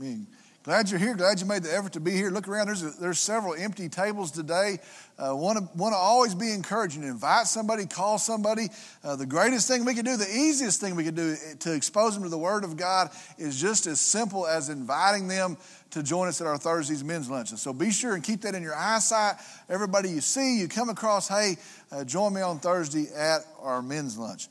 mean, glad you're here. Glad you made the effort to be here. Look around. There's, a, there's several empty tables today. Uh, want to want to always be encouraging. Invite somebody. Call somebody. Uh, the greatest thing we can do, the easiest thing we can do to expose them to the Word of God is just as simple as inviting them to join us at our Thursdays men's luncheon. So be sure and keep that in your eyesight. Everybody you see, you come across, hey, uh, join me on Thursday at our men's lunch.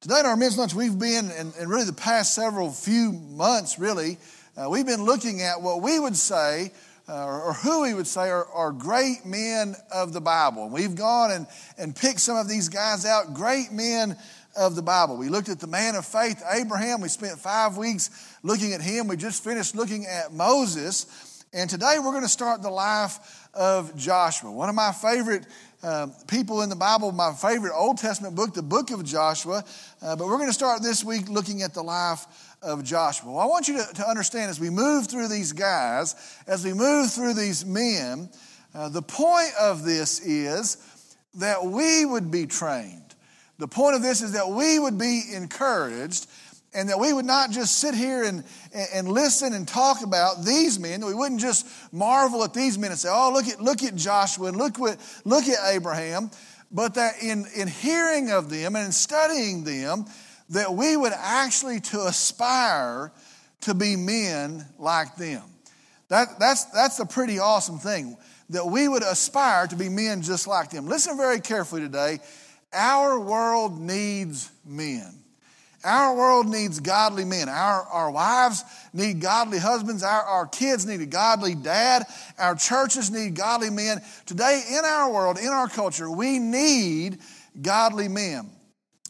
Today at our men's lunch, we've been, and, and really the past several few months, really, uh, we've been looking at what we would say, uh, or, or, who we would say are, are, great men of the Bible. We've gone and, and picked some of these guys out, great men of the Bible. We looked at the man of faith, Abraham. We spent five weeks looking at him. We just finished looking at Moses. And today we're going to start the life of Joshua. One of my favorite uh, people in the Bible, my favorite Old Testament book, the book of Joshua. Uh, but we're going to start this week looking at the life of Joshua. Well, I want you to, to understand as we move through these guys, as we move through these men, uh, the point of this is that we would be trained. The point of this is that we would be encouraged and that we would not just sit here and, and listen and talk about these men, that we wouldn't just marvel at these men and say, oh, look at, look at Joshua and look, what, look at Abraham, but that in, in hearing of them and in studying them, that we would actually to aspire to be men like them. That, that's, that's a pretty awesome thing, that we would aspire to be men just like them. Listen very carefully today. Our world needs men. Our world needs godly men. Our, our wives need godly husbands. Our, our kids need a godly dad. Our churches need godly men. Today, in our world, in our culture, we need godly men.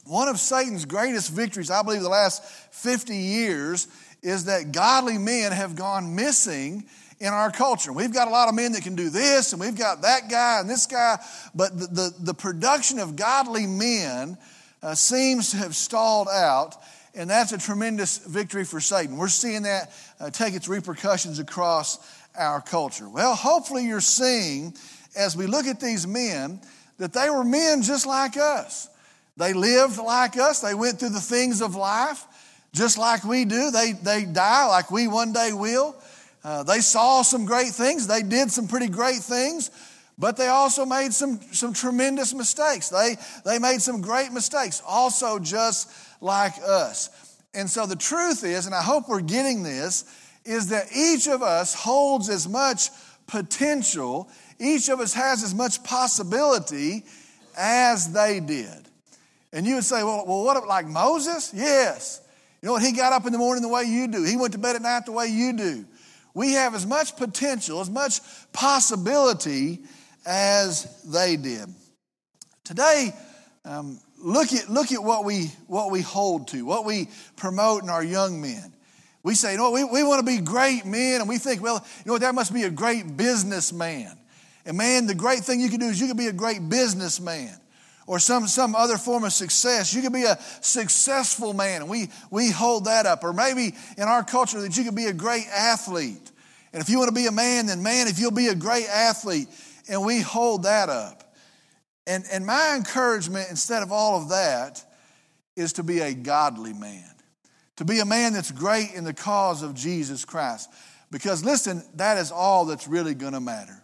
One of Satan's greatest victories, I believe, the last 50 years is that godly men have gone missing in our culture. We've got a lot of men that can do this, and we've got that guy and this guy, but the, the, the production of godly men uh, seems to have stalled out, and that's a tremendous victory for Satan. We're seeing that uh, take its repercussions across our culture. Well, hopefully, you're seeing as we look at these men that they were men just like us. They lived like us. They went through the things of life just like we do. They, they die like we one day will. Uh, they saw some great things. They did some pretty great things, but they also made some, some tremendous mistakes. They, they made some great mistakes, also just like us. And so the truth is, and I hope we're getting this, is that each of us holds as much potential, each of us has as much possibility as they did. And you would say, well, well what, like Moses? Yes. You know what? He got up in the morning the way you do, he went to bed at night the way you do. We have as much potential, as much possibility as they did. Today, um, look, at, look at what we, what we hold to, what we promote in our young men. We say, you know, we, we want to be great men, and we think, well, you know that must be a great businessman. And man, the great thing you can do is you can be a great businessman or some, some other form of success. You could be a successful man, and we, we hold that up. Or maybe in our culture that you could be a great athlete. And if you want to be a man, then man, if you'll be a great athlete, and we hold that up. And, and my encouragement, instead of all of that, is to be a godly man, to be a man that's great in the cause of Jesus Christ. Because listen, that is all that's really going to matter.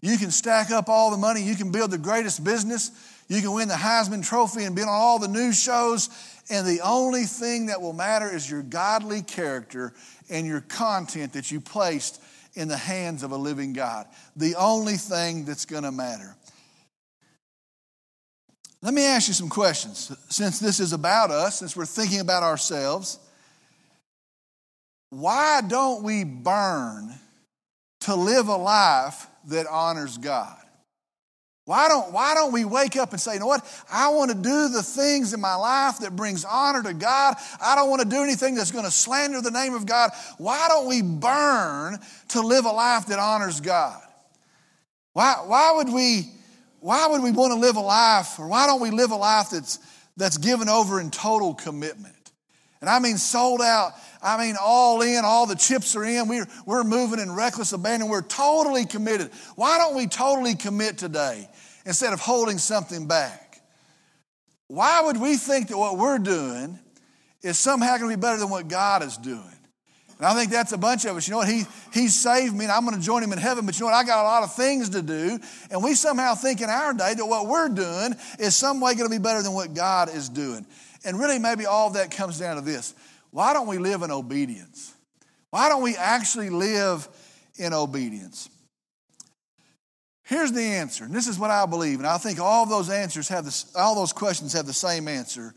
You can stack up all the money, you can build the greatest business, you can win the Heisman Trophy and be on all the news shows, and the only thing that will matter is your godly character and your content that you placed in the hands of a living God. The only thing that's going to matter. Let me ask you some questions. Since this is about us, since we're thinking about ourselves, why don't we burn to live a life that honors God? Why don't, why don't we wake up and say, you know what? I want to do the things in my life that brings honor to God. I don't want to do anything that's going to slander the name of God. Why don't we burn to live a life that honors God? Why, why, would, we, why would we want to live a life, or why don't we live a life that's, that's given over in total commitment? And I mean sold out. I mean all in, all the chips are in. We're, we're moving in reckless abandon. We're totally committed. Why don't we totally commit today? instead of holding something back. Why would we think that what we're doing is somehow going to be better than what God is doing? And I think that's a bunch of us. You know what? He, he saved me and I'm going to join him in heaven. But you know what? I got a lot of things to do. And we somehow think in our day that what we're doing is some way going to be better than what God is doing. And really, maybe all that comes down to this why don't we live in obedience? Why don't we actually live in obedience? Here's the answer, and this is what I believe, and I think all those answers have this, all those questions have the same answer.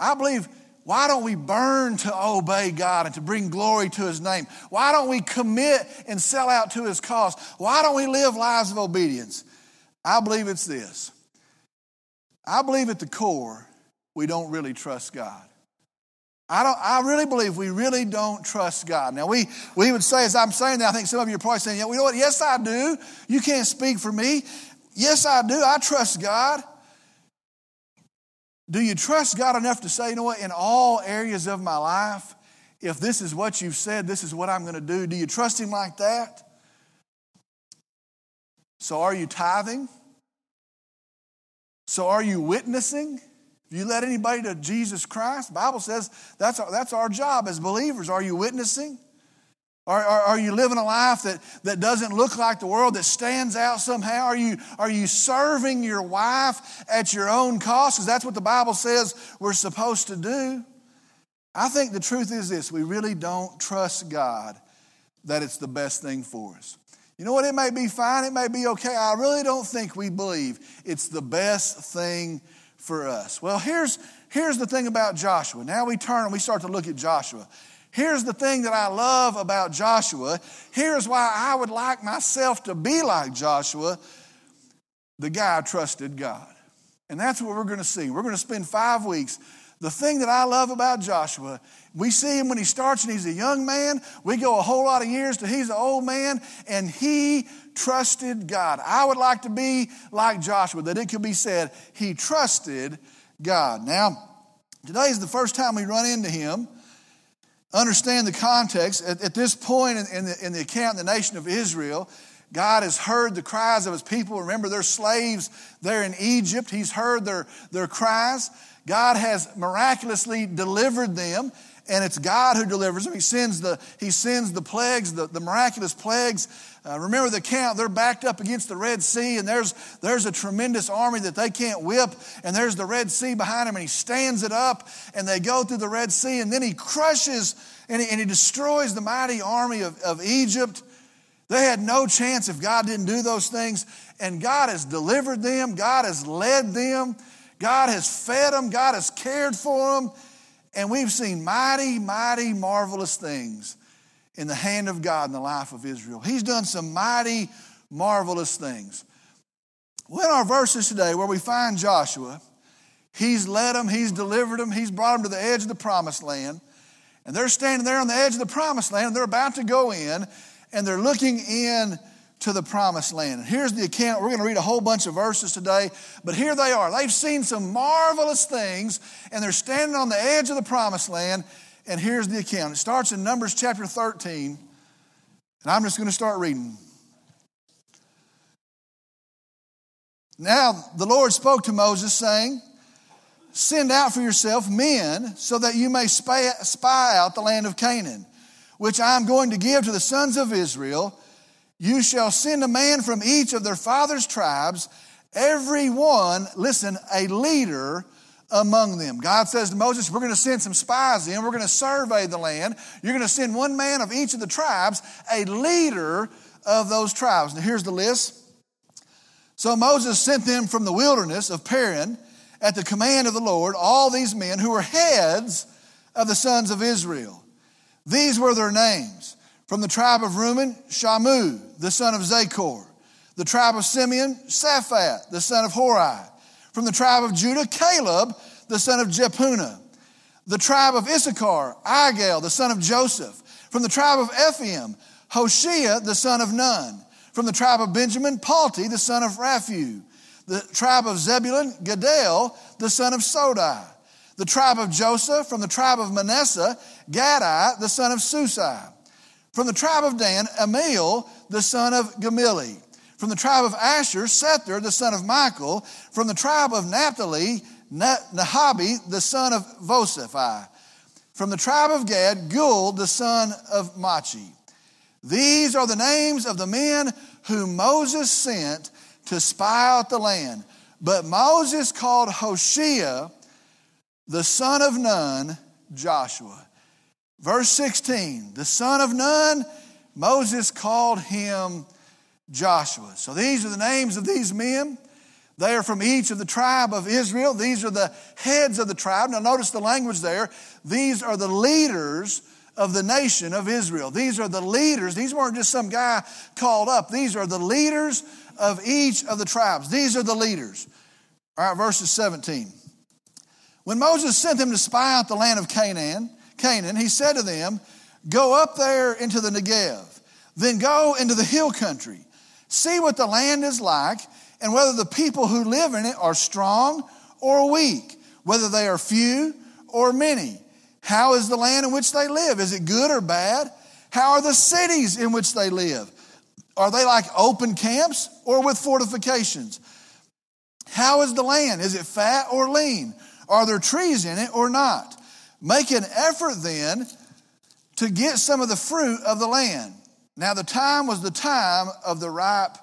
I believe why don't we burn to obey God and to bring glory to His name? Why don't we commit and sell out to His cause? Why don't we live lives of obedience? I believe it's this. I believe at the core, we don't really trust God. I, don't, I really believe we really don't trust God. Now, we, we would say, as I'm saying that, I think some of you are probably saying, yeah, you know what? Yes, I do. You can't speak for me. Yes, I do. I trust God. Do you trust God enough to say, you know what, in all areas of my life, if this is what you've said, this is what I'm going to do? Do you trust Him like that? So, are you tithing? So, are you witnessing? You led anybody to Jesus Christ, Bible says that's our, that's our job as believers. Are you witnessing? Are, are, are, you living a life that, that doesn't look like the world, that stands out somehow? Are you, are you serving your wife at your own cost? Because that's what the Bible says we're supposed to do. I think the truth is this we really don't trust God that it's the best thing for us. You know what? It may be fine, it may be okay. I really don't think we believe it's the best thing for us. Well, here's, here's the thing about Joshua. Now we turn and we start to look at Joshua. Here's the thing that I love about Joshua. Here's why I would like myself to be like Joshua. The guy trusted God. And that's what we're going to see. We're going to spend five weeks. The thing that I love about Joshua, we see him when he starts and he's a young man. We go a whole lot of years to he's an old man, and he trusted God. I would like to be like Joshua, that it could be said he trusted God. Now, today is the first time we run into him understand the context. At, at this point in, in, the, in the account the nation of Israel, God has heard the cries of his people. Remember, they're slaves there in Egypt. He's heard their, their cries. God has miraculously delivered them, and it's God who delivers them. He sends the, he sends the plagues, the, the miraculous plagues. Uh, remember the count, they're backed up against the Red Sea, and there's, there's a tremendous army that they can't whip, and there's the Red Sea behind him, and he stands it up, and they go through the Red Sea, and then he crushes and he, and he destroys the mighty army of, of Egypt. They had no chance if God didn't do those things, and God has delivered them, God has led them, God has fed them, God has cared for them, and we've seen mighty, mighty, marvelous things in the hand of God in the life of Israel. He's done some mighty, marvelous things. Well, in our verses today, where we find Joshua, he's led them, he's delivered them, he's brought them to the edge of the promised land. And they're standing there on the edge of the promised land, and they're about to go in, and they're looking in to the promised land. And here's the account. We're going to read a whole bunch of verses today, but here they are. They've seen some marvelous things, and they're standing on the edge of the promised land, and here's the account. It starts in Numbers chapter 13, and I'm just going to start reading. Now the Lord spoke to Moses, saying, Send out for yourself men so that you may spy, out the land of Canaan, which I am going to give to the sons of Israel. You shall send a man from each of their father's tribes, every one, listen, a leader among them. God says to Moses, We're going to send some spies in. We're going to survey the land. You're going to send one man of each of the tribes, a leader of those tribes. Now, here's the list. So Moses sent them from the wilderness of Paran at the command of the Lord, all these men who were heads of the sons of Israel. These were their names. From the tribe of Reuben, Shammua, the son of Zaccur. The tribe of Simeon, Shaphat, the son of Hori from the tribe of Judah, Caleb, the son of Jephunneh. The tribe of Issachar, Igal, the son of Joseph. From the tribe of Ephraim, Hoshea, the son of Nun. From the tribe of Benjamin, Palti, the son of Raphu. The tribe of Zebulun, Gaddiel, the son of Sodi. The tribe of Joseph, from the tribe of Manasseh, Gadai, the son of Susai. From the tribe of Dan, Ammiel, the son of Gemalli. From the tribe of Asher, Sethur, the son of Michael. From the tribe of Naphtali, Nahbi, the son of Vosephi. From the tribe of Gad, Gul, the son of Machi. These are the names of the men whom Moses sent to spy out the land. But Moses called Hoshea, the son of Nun, Joshua. Verse 16, the son of Nun, Moses called him Joshua. So these are the names of these men. They are from each of the tribe of Israel. These are the heads of the tribe. Now, notice the language there. These are the leaders of the nation of Israel. These are the leaders. These weren't just some guy called up. These are the leaders of each of the tribes. These are the leaders. All right, verses 17. When Moses sent them to spy out the land of Canaan, Canaan, he said to them, Go up there into the Negev, then go into the hill country. See what the land is like and whether the people who live in it are strong or weak, whether they are few or many. How is the land in which they live? Is it good or bad? How are the cities in which they live? Are they like open camps or with fortifications? How is the land? Is it fat or lean? Are there trees in it or not? Make an effort then to get some of the fruit of the land. Now, the time was the time of the ripe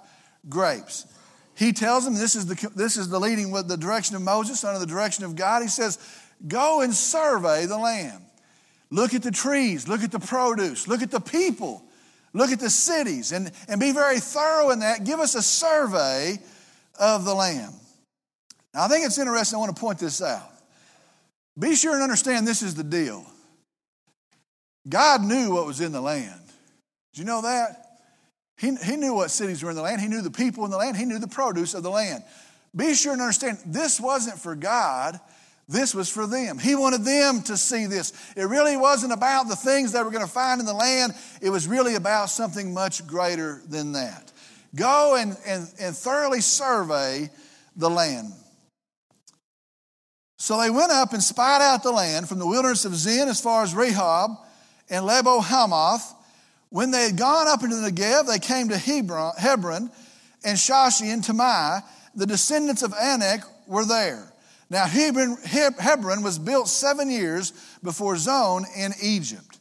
grapes. He tells them this is the, this is the leading with the direction of Moses under the direction of God. He says, Go and survey the land. Look at the trees, look at the produce, look at the people, look at the cities, and, and be very thorough in that. Give us a survey of the land. Now, I think it's interesting. I want to point this out. Be sure and understand this is the deal. God knew what was in the land. Did you know that? He, he knew what cities were in the land. He knew the people in the land. He knew the produce of the land. Be sure and understand this wasn't for God, this was for them. He wanted them to see this. It really wasn't about the things they were going to find in the land, it was really about something much greater than that. Go and, and, and thoroughly survey the land. So they went up and spied out the land from the wilderness of Zin as far as Rehob and Lebo Hamath when they had gone up into the Negev, they came to Hebron, Hebron and Sheshai and Talmai. The descendants of Anak were there. Now, Hebron, Hebron was built seven years before Zoan in Egypt.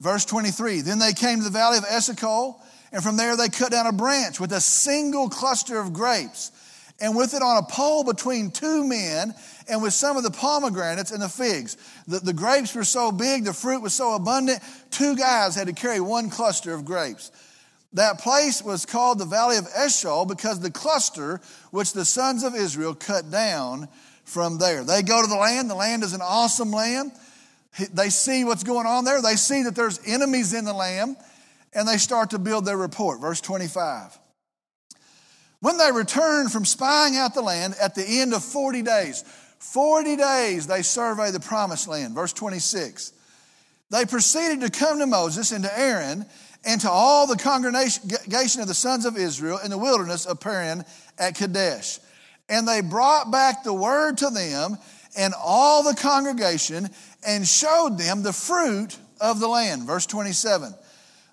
Verse 23 Then they came to the valley of Eshcol, and from there they cut down a branch with a single cluster of grapes and with it on a pole between two men, and with some of the pomegranates and the figs. The, the grapes were so big, the fruit was so abundant, two guys had to carry one cluster of grapes. That place was called the Valley of Eshcol because the cluster which the sons of Israel cut down from there. They go to the land, the land is an awesome land. They see what's going on there, they see that there's enemies in the land, and they start to build their report. Verse 25. When they returned from spying out the land at the end of 40 days, 40 days they surveyed the promised land. Verse 26. They proceeded to come to Moses and to Aaron and to all the congregation of the sons of Israel in the wilderness of Paran at Kadesh. And they brought back the word to them and all the congregation and showed them the fruit of the land. Verse 27.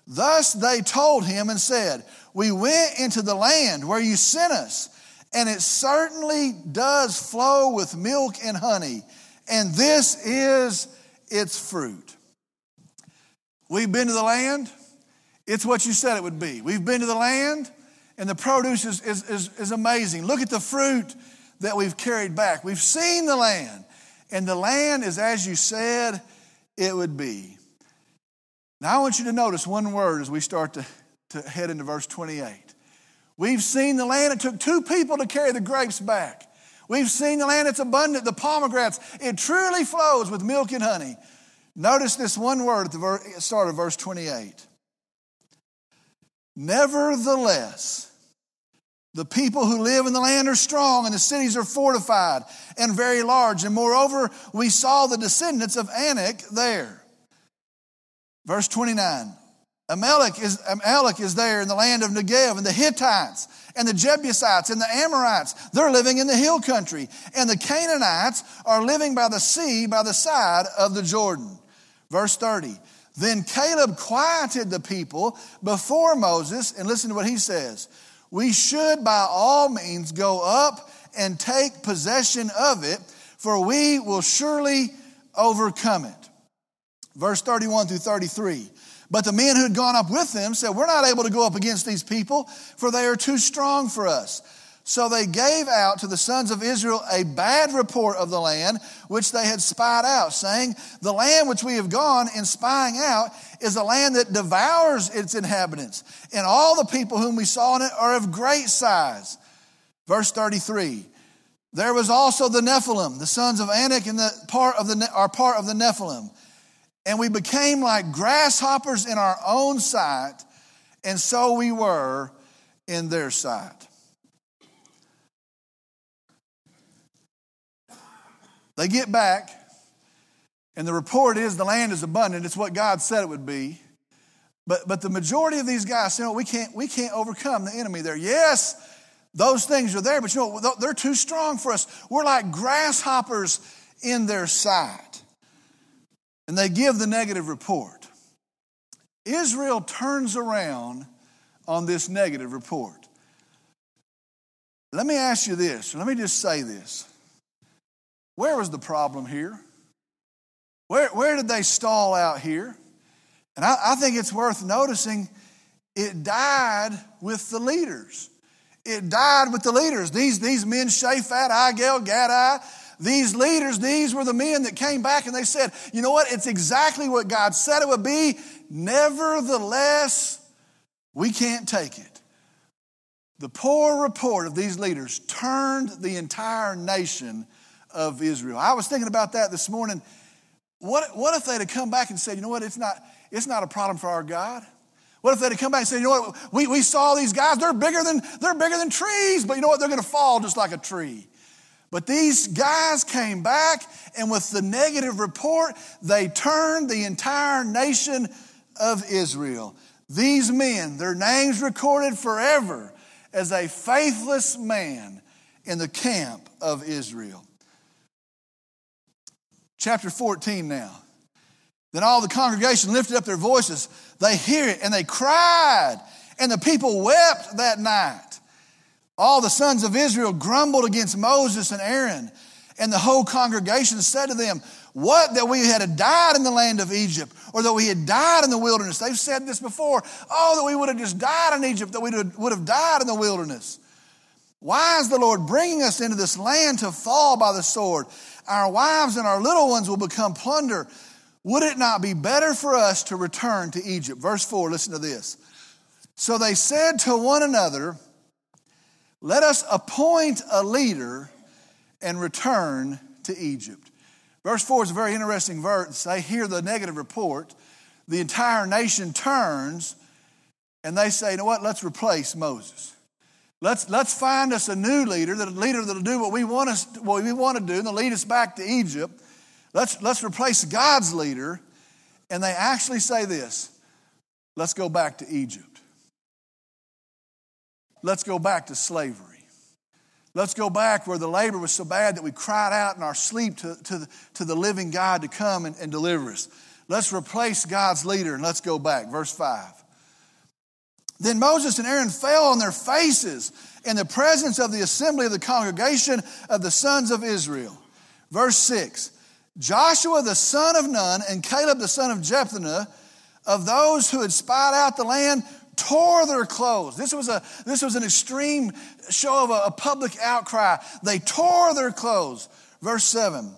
Thus they told him and said, We went into the land where you sent us, and it certainly does flow with milk and honey, and this is its fruit. We've been to the land, it's what you said it would be. We've been to the land, and the produce is, is, is, is amazing. Look at the fruit that we've carried back. We've seen the land, and the land is as you said it would be. Now, I want you to notice one word as we start to, to head into verse 28. We've seen the land. It took two people to carry the grapes back. We've seen the land. It's abundant. The pomegranates. It truly flows with milk and honey. Notice this one word at the start of verse 28. Nevertheless, the people who live in the land are strong, and the cities are fortified and very large. And moreover, we saw the descendants of Anak there. Verse 29. Amalek is, Amalek is there in the land of Negev, and the Hittites, and the Jebusites, and the Amorites. They're living in the hill country. And the Canaanites are living by the sea by the side of the Jordan. Verse 30. Then Caleb quieted the people before Moses, and listen to what he says. We should by all means go up and take possession of it, for we will surely overcome it. Verse 31 through 33. But the men who had gone up with them said, We're not able to go up against these people, for they are too strong for us. So they gave out to the sons of Israel a bad report of the land which they had spied out, saying, The land which we have gone in spying out is a land that devours its inhabitants, and all the people whom we saw in it are of great size. Verse 33 There was also the Nephilim, the sons of Anak, and the part of the, are part of the Nephilim and we became like grasshoppers in our own sight, and so we were in their sight. They get back, and the report is the land is abundant. It's what God said it would be. But, but the majority of these guys say, no, we can't, we can't overcome the enemy there. Yes, those things are there, but you know, they're too strong for us. We're like grasshoppers in their sight and they give the negative report. Israel turns around on this negative report. Let me ask you this, let me just say this. Where was the problem here? Where, where did they stall out here? And I, I think it's worth noticing it died with the leaders. It died with the leaders. These, these men, Shaphat, Igal, Gadai, these leaders, these were the men that came back and they said, you know what? It's exactly what God said it would be. Nevertheless, we can't take it. The poor report of these leaders turned the entire nation of Israel. I was thinking about that this morning. What, what if they'd have come back and said, you know what, it's not, it's not a problem for our God? What if they'd have come back and said, you know what, we, we saw these guys, they're bigger than they're bigger than trees, but you know what, they're gonna fall just like a tree. But these guys came back, and with the negative report, they turned the entire nation of Israel. These men, their names recorded forever as a faithless man in the camp of Israel. Chapter 14 now. Then all the congregation lifted up their voices. They hear it and they cried, and the people wept that night. All the sons of Israel grumbled against Moses and Aaron, and the whole congregation said to them, What that we had died in the land of Egypt, or that we had died in the wilderness. They've said this before. Oh, that we would have just died in Egypt, that we would have died in the wilderness. Why is the Lord bringing us into this land to fall by the sword? Our wives and our little ones will become plunder. Would it not be better for us to return to Egypt? Verse 4, listen to this. So they said to one another, let us appoint a leader and return to Egypt. Verse 4 is a very interesting verse. They hear the negative report. The entire nation turns and they say, you know what, let's replace Moses. Let's, let's find us a new leader, a leader that'll do what we want us what we want to do and lead us back to Egypt. Let's, let's replace God's leader. And they actually say this let's go back to Egypt. Let's go back to slavery. Let's go back where the labor was so bad that we cried out in our sleep to, to, the, to the living God to come and, and deliver us. Let's replace God's leader and let's go back. Verse 5. Then Moses and Aaron fell on their faces in the presence of the assembly of the congregation of the sons of Israel. Verse 6 Joshua the son of Nun and Caleb the son of Jephunneh, of those who had spied out the land, tore their clothes. This was, a, this was an extreme show of a, a public outcry. They tore their clothes. Verse 7.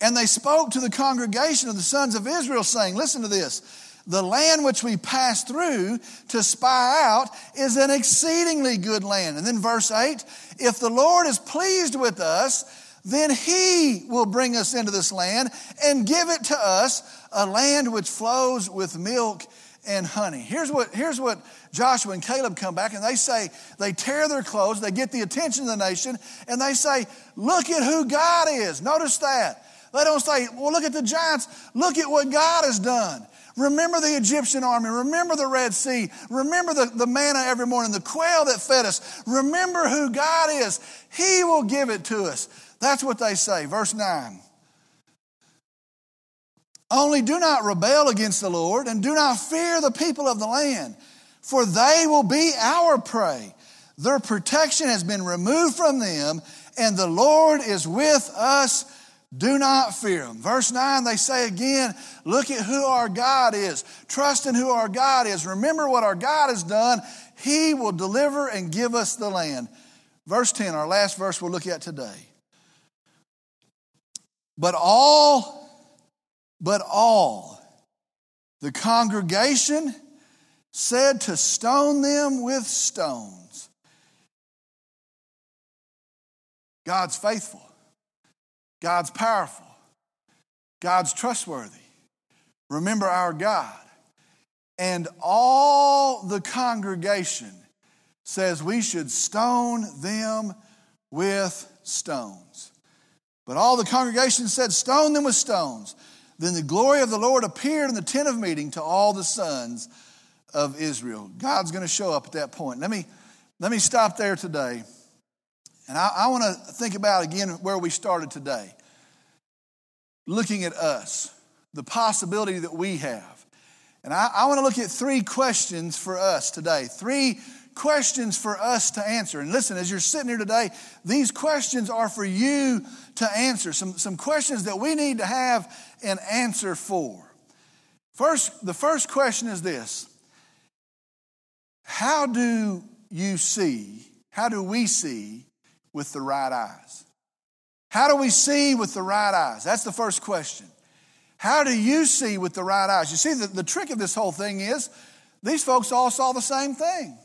And they spoke to the congregation of the sons of Israel, saying, Listen to this. The land which we passed through to spy out is an exceedingly good land. And then verse 8 If the Lord is pleased with us, then he will bring us into this land and give it to us, a land which flows with milk and honey. Here's what, here's what Joshua and Caleb come back and they say, they tear their clothes, they get the attention of the nation, and they say, Look at who God is. Notice that. They don't say, Well, look at the giants. Look at what God has done. Remember the Egyptian army. Remember the Red Sea. Remember the, the manna every morning, the quail that fed us. Remember who God is. He will give it to us. That's what they say. Verse 9. Only do not rebel against the Lord and do not fear the people of the land, for they will be our prey. Their protection has been removed from them, and the Lord is with us. Do not fear them. Verse 9, they say again, look at who our God is. Trust in who our God is. Remember what our God has done. He will deliver and give us the land. Verse 10, our last verse we'll look at today. But all, but all, the congregation said to stone them with stones. God's faithful. God's powerful. God's trustworthy. Remember our God. And all the congregation says we should stone them with stones. But all the congregation said, Stone them with stones. Then the glory of the Lord appeared in the tent of meeting to all the sons of Israel. God's going to show up at that point. Let me, let me stop there today. And I, I want to think about again where we started today. Looking at us, the possibility that we have. And I, I want to look at three questions for us today. Three questions for us to answer. And listen, as you're sitting here today, these questions are for you to answer. Some, some questions that we need to have an answer for. First, the first question is this How do you see, how do we see with the right eyes? How do we see with the right eyes? That's the first question. How do you see with the right eyes? You see, the, the trick of this whole thing is these folks all saw the same thing.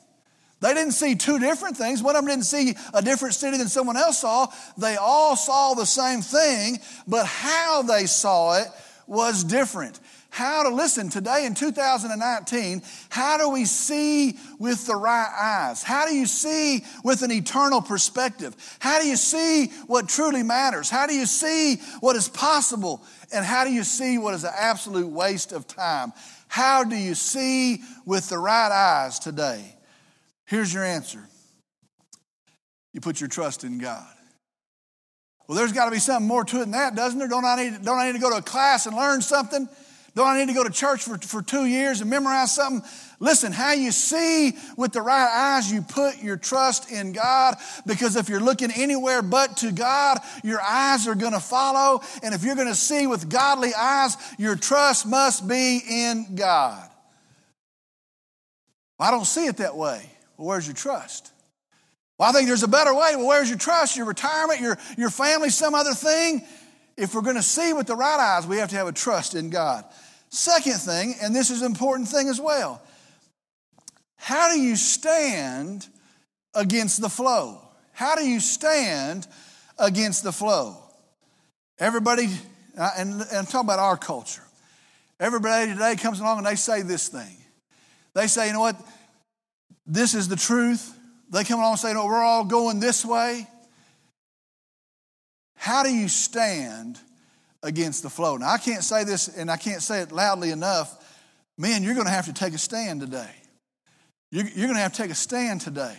They didn't see two different things. One of them didn't see a different city than someone else saw. They all saw the same thing, but how they saw it was different. How to listen today in 2019 how do we see with the right eyes? How do you see with an eternal perspective? How do you see what truly matters? How do you see what is possible? And how do you see what is an absolute waste of time? How do you see with the right eyes today here's your answer you put your trust in god well there's got to be something more to it than that doesn't there don't i need, don't I need to go to a class and learn something don't I need to go to church for, for two years and memorize something? Listen, how you see with the right eyes, you put your trust in God because if you're looking anywhere but to God, your eyes are going to follow. And if you're going to see with godly eyes, your trust must be in God. I don't see it that way. Well, where's your trust? Well, I think there's a better way. Well, where's your trust? Your retirement, your, your family, some other thing? If we're going to see with the right eyes, we have to have a trust in God. Second thing, and this is an important thing as well, how do you stand against the flow? How do you stand against the flow? Everybody, uh, and, I'm talking about our culture. Everybody today comes along and they say this thing. They say, you know what? This is the truth. They come along and say, no, we're all going this way. How do you stand against the flow? Now, I can't say this and I can't say it loudly enough. Man, you're going to have to take a stand today. You're, going to have to take a stand today.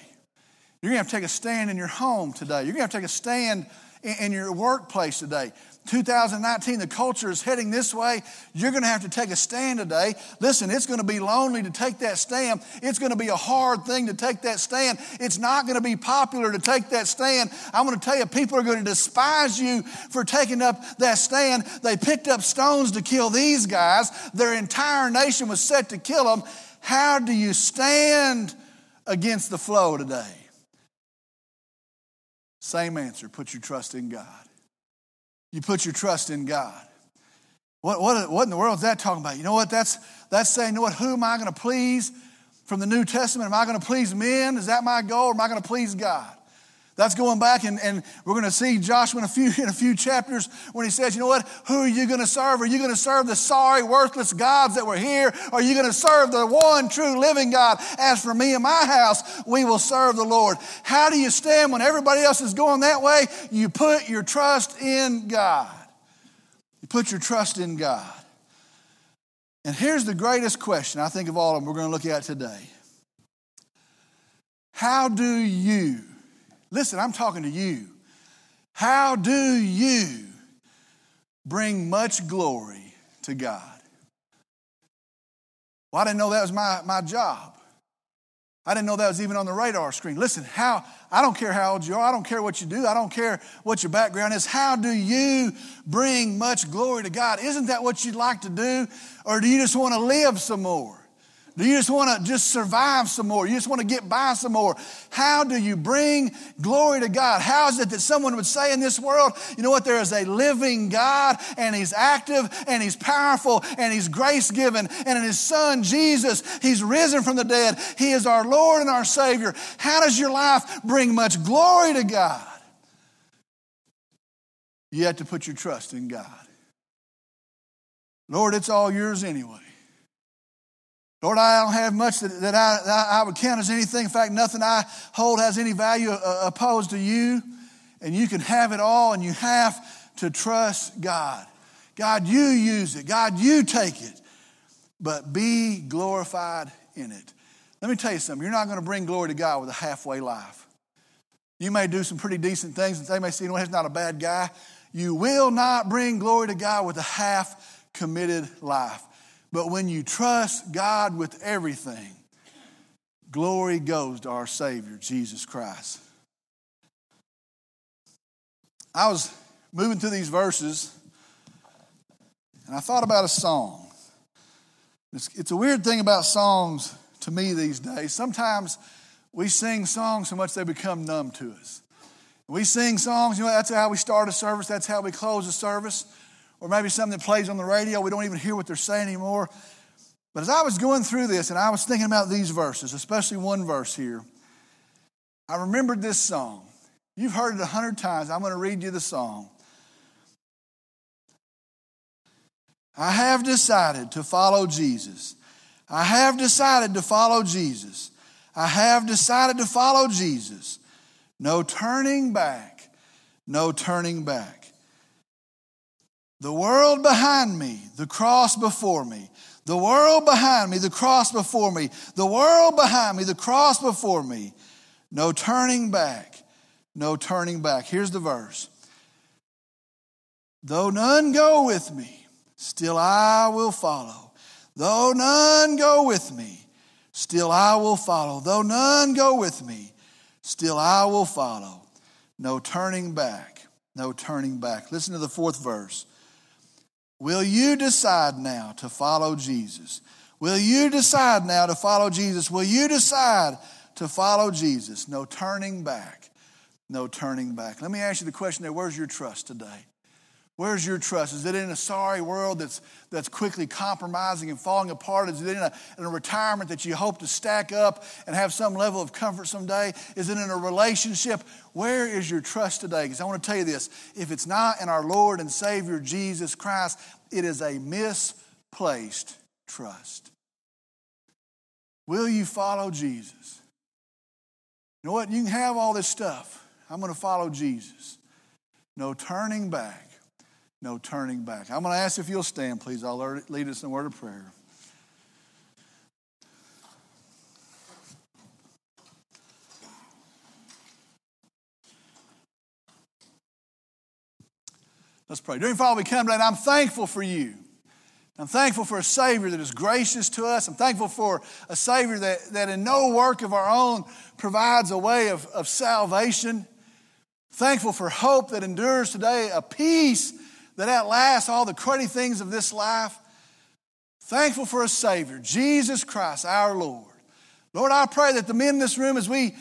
You're going to have to take a stand in your home today. You're going to have to take a stand in your workplace today. 2019, the culture is heading this way. You're going to have to take a stand today. Listen, it's going to be lonely to take that stand. It's going to be a hard thing to take that stand. It's not going to be popular to take that stand. I'm going to tell you, people are going to despise you for taking up that stand. They picked up stones to kill these guys, their entire nation was set to kill them. How do you stand against the flow today? Same answer put your trust in God. You put your trust in God. What, what, what in the world is that talking about? You know what? That's, that's saying, you know what? Who am I going to please from the New Testament? Am I going to please men? Is that my goal? Or am I going to please God? That's going back, and, and we're going to see Joshua in a few in a few chapters when he says, "You know what? Who are you going to serve? Are you going to serve the sorry, worthless gods that were here? Or are you going to serve the one true living God? As for me and my house, we will serve the Lord." How do you stand when everybody else is going that way? You put your trust in God. You put your trust in God. And here's the greatest question I think of all of them we're going to look at today. How do you Listen, I'm talking to you. How do you bring much glory to God? Well, I didn't know that was my, my job. I didn't know that was even on the radar screen. Listen, how I don't care how old you are, I don't care what you do, I don't care what your background is. How do you bring much glory to God? Isn't that what you'd like to do? Or do you just want to live some more? Do you just want to just survive some more? You just want to get by some more? How do you bring glory to God? How is it that someone would say in this world, you know what, there is a living God and He's active and He's powerful and He's grace given and in His Son Jesus, He's risen from the dead. He is our Lord and our Savior. How does your life bring much glory to God? You have to put your trust in God. Lord, it's all yours anyway. Lord, I don't have much that, that, I, that I would count as anything. In fact, nothing I hold has any value uh, opposed to you. And you can have it all, and you have to trust God. God, you use it. God, you take it. But be glorified in it. Let me tell you something. You're not going to bring glory to God with a halfway life. You may do some pretty decent things, and they may say, you know, he's not a bad guy. You will not bring glory to God with a half committed life. But when you trust God with everything, glory goes to our Savior, Jesus Christ. I was moving through these verses and I thought about a song. It's, it's, a weird thing about songs to me these days. Sometimes we sing songs so much they become numb to us. We sing songs, you know, that's how we start a service, that's how we close a service or maybe something that plays on the radio, we don't even hear what they're saying anymore. But as I was going through this and I was thinking about these verses, especially one verse here, I remembered this song. You've heard it a hundred times. I'm going to read you the song. I have decided to follow Jesus. I have decided to follow Jesus. I have decided to follow Jesus. No turning back. No turning back. The world behind me, the cross before me. The world behind me, the cross before me. The world behind me, the cross before me. No turning back. No turning back. Here's the verse. Though none go with me, still I will follow. Though none go with me, still I will follow. Though none go with me, still I will follow. No turning back. No turning back. Listen to the fourth verse. Will you decide now to follow Jesus? Will you decide now to follow Jesus? Will you decide to follow Jesus? No turning back. No turning back. Let me ask you the question there where's your trust today? Where's your trust? Is it in a sorry world that's, that's quickly compromising and falling apart? Is it in a, in a retirement that you hope to stack up and have some level of comfort someday? Is it in a relationship? Where is your trust today? Because I want to tell you this if it's not in our Lord and Savior Jesus Christ, it is a misplaced trust. Will you follow Jesus? You know what? You can have all this stuff. I'm going to follow Jesus. No turning back no turning back. I'm going to ask if you'll stand, please. I'll lead us in a word of prayer. Let's pray. Dear Father, we come tonight. I'm thankful for you. I'm thankful for a Savior that is gracious to us. I'm thankful for a Savior that, that in no work of our own provides a way of, of salvation. Thankful for hope that endures today, a peace that at last all the cruddy things of this life. Thankful for a Savior, Jesus Christ, our Lord. Lord, I pray that the men in this room, as we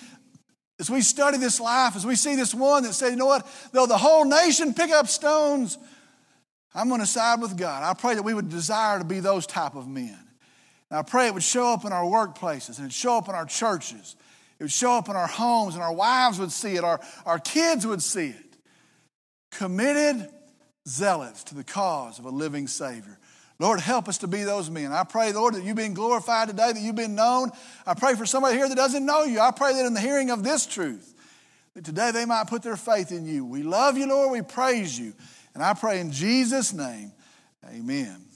as we study this life, as we see this one that said, you know what, though the whole nation pick up stones, I'm going to side with God. I pray that we would desire to be those type of men. And I pray it would show up in our workplaces and it'd show up in our churches. It would show up in our homes and our wives would see it, our, our kids would see it. Committed zealots to the cause of a living Savior. Lord, help us to be those men. I pray, Lord, that you've been glorified today, that you've been known. I pray for somebody here that doesn't know you. I pray that in the hearing of this truth, that today they might put their faith in you. We love you, Lord. We praise you. And I pray in Jesus' name, amen.